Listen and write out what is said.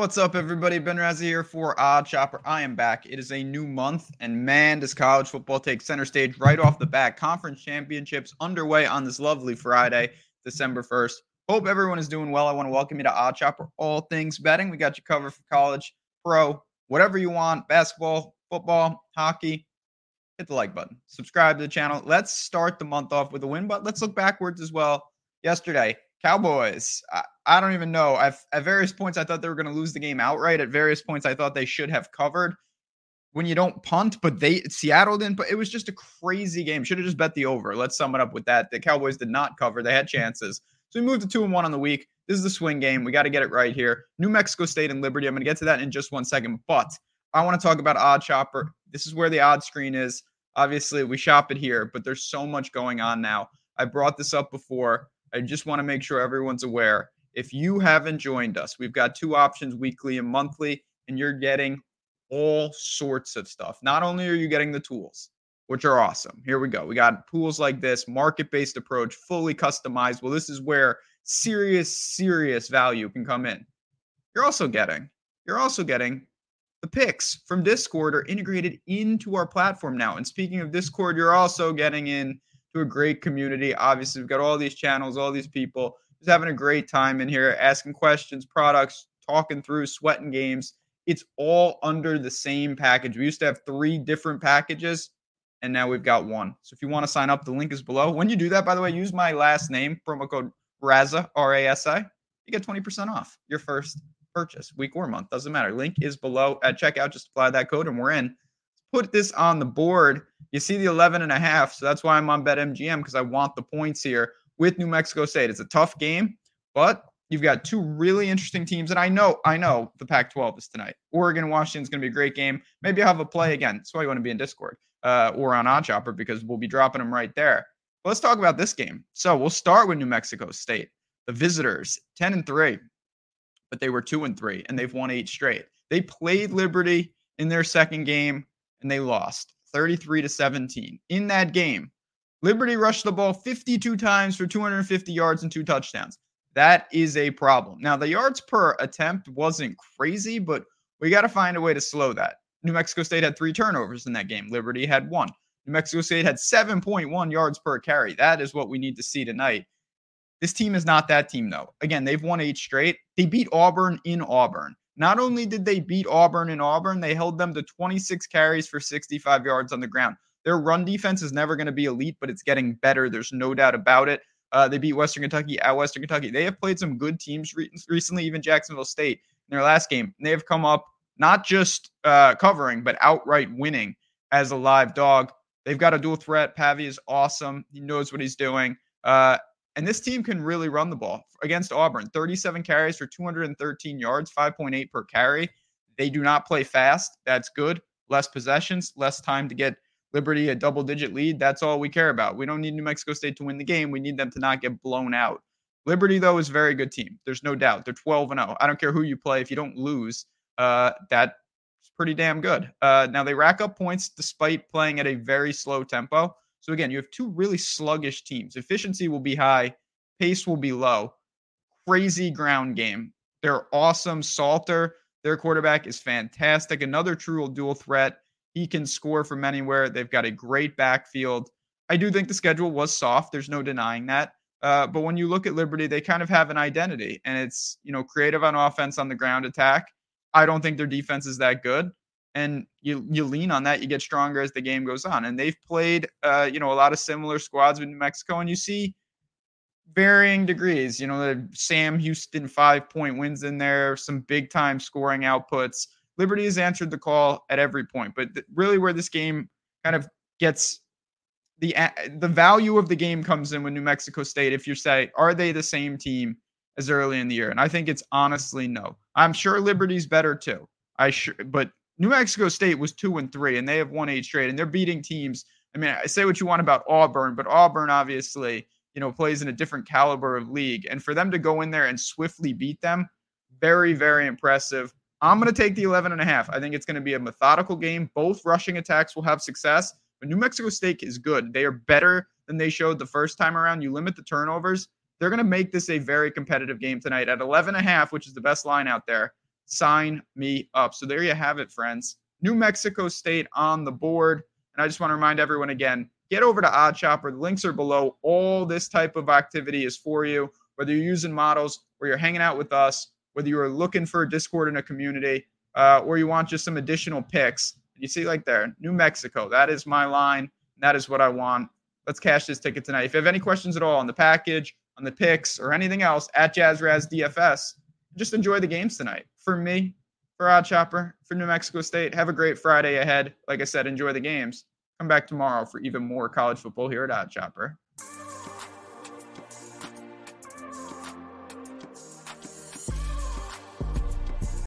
What's up, everybody? Ben Razzie here for OddsShopper. I am back. It is a new month, and man, does college football take center stage right off the bat. Conference championships underway on this lovely Friday, December 1st. Hope everyone is doing well. I want to welcome you to OddsShopper, all things betting. We got you covered for college, pro, whatever you want basketball, football, hockey. Hit the like button, subscribe to the channel. Let's start the month off with a win, but let's look backwards as well. Yesterday, Cowboys. I, I don't even know. I've, at various points, I thought they were going to lose the game outright. At various points, I thought they should have covered. When you don't punt, but they Seattle didn't. But it was just a crazy game. Should have just bet the over. Let's sum it up with that. The Cowboys did not cover. They had chances. So we moved to two and one on the week. This is the swing game. We got to get it right here. New Mexico State and Liberty. I'm going to get to that in just one second. But I want to talk about OddsShopper. This is where the odd screen is. Obviously, we shop it here, but there's so much going on now. I brought this up before. I just want to make sure everyone's aware. If you haven't joined us, we've got two options weekly and monthly, and you're getting all sorts of stuff. Not only are you getting the tools, which are awesome. Here we go. We got pools like this, market based approach, fully customized. Well, this is where serious, serious value can come in. You're also getting, you're also getting the picks from Discord are integrated into our platform now. And speaking of Discord, you're also getting in to a great community. Obviously, we've got all these channels, all these people just having a great time in here, asking questions, products, talking through, sweating games. It's all under the same package. We used to have three different packages, and now we've got one. So if you want to sign up, the link is below. When you do that, by the way, use my last name, promo code RASA, R A S I. You get 20% off your first purchase, week or month, doesn't matter. Link is below at checkout. Just apply that code, and we're in put this on the board. You see the 11 and a half. So that's why I'm on BetMGM because I want the points here with New Mexico State. It's a tough game, but you've got two really interesting teams. And I know, I know the Pac 12 is tonight. Oregon, Washington's going to be a great game. Maybe I'll have a play again. That's why you want to be in Discord uh, or on OddsShopper because we'll be dropping them right there. But let's talk about this game. So we'll start with New Mexico State. The visitors, 10 and 3, but they were 2 and 3, and they've won eight straight. They played Liberty in their second game and they lost 33 to 17. In that game, Liberty rushed the ball 52 times for 250 yards and two touchdowns. That is a problem. Now, the yards per attempt wasn't crazy, but we got to find a way to slow that. New Mexico State had three turnovers in that game. Liberty had one. New Mexico State had 7.1 yards per carry. That is what we need to see tonight. This team is not that team, though. Again, they've won eight straight. They beat Auburn in Auburn. Not only did they beat Auburn in Auburn, they held them to 26 carries for 65 yards on the ground. Their run defense is never going to be elite, but it's getting better. There's no doubt about it. Uh, they beat Western Kentucky at Western Kentucky. They have played some good teams re- recently, even Jacksonville State in their last game. And they have come up not just uh, covering, but outright winning as a live dog. They've got a dual threat. Pavia is awesome. He knows what he's doing. Uh, and this team can really run the ball against Auburn 37 carries for 213 yards, 5.8 per carry. They do not play fast. That's good. Less possessions, less time to get Liberty a double digit lead. That's all we care about. We don't need New Mexico State to win the game. We need them to not get blown out. Liberty, though, is a very good team. There's no doubt. They're 12 and 0. I don't care who you play. If you don't lose, uh, that's pretty damn good. Uh, now, they rack up points despite playing at a very slow tempo. So again, you have two really sluggish teams. Efficiency will be high, pace will be low. Crazy ground game. They're awesome. Salter, their quarterback, is fantastic. Another true dual threat. He can score from anywhere. They've got a great backfield. I do think the schedule was soft. There's no denying that. Uh, but when you look at Liberty, they kind of have an identity, and it's you know creative on offense on the ground attack. I don't think their defense is that good and you you lean on that you get stronger as the game goes on and they've played uh, you know a lot of similar squads with new mexico and you see varying degrees you know the sam houston five point wins in there some big time scoring outputs liberty has answered the call at every point but th- really where this game kind of gets the the value of the game comes in with new mexico state if you say are they the same team as early in the year? And I think it's honestly no. I'm sure Liberty's better too. I sure, but New Mexico State was two and three, and they have won eight straight, and they're beating teams. I mean, I say what you want about Auburn, but Auburn obviously, you know, plays in a different caliber of league, and for them to go in there and swiftly beat them, very, very impressive. I'm going to take the 11 and a half. I think it's going to be a methodical game. Both rushing attacks will have success, but New Mexico State is good. They are better than they showed the first time around. You limit the turnovers. They're going to make this a very competitive game tonight at 11 and a half, which is the best line out there sign me up. So there you have it, friends. New Mexico State on the board. And I just want to remind everyone again get over to OddsShopper. The links are below. All this type of activity is for you, whether you're using models or you're hanging out with us, whether you are looking for a Discord in a community, uh, or you want just some additional picks. You see, like there, New Mexico. That is my line. That is what I want. Let's cash this ticket tonight. If you have any questions at all on the package, on the picks, or anything else, at JazzRaz DFS, just enjoy the games tonight. For me, for OddsShopper, for New Mexico State, have a great Friday ahead. Like I said, enjoy the games. Come back tomorrow for even more college football here at OddsShopper.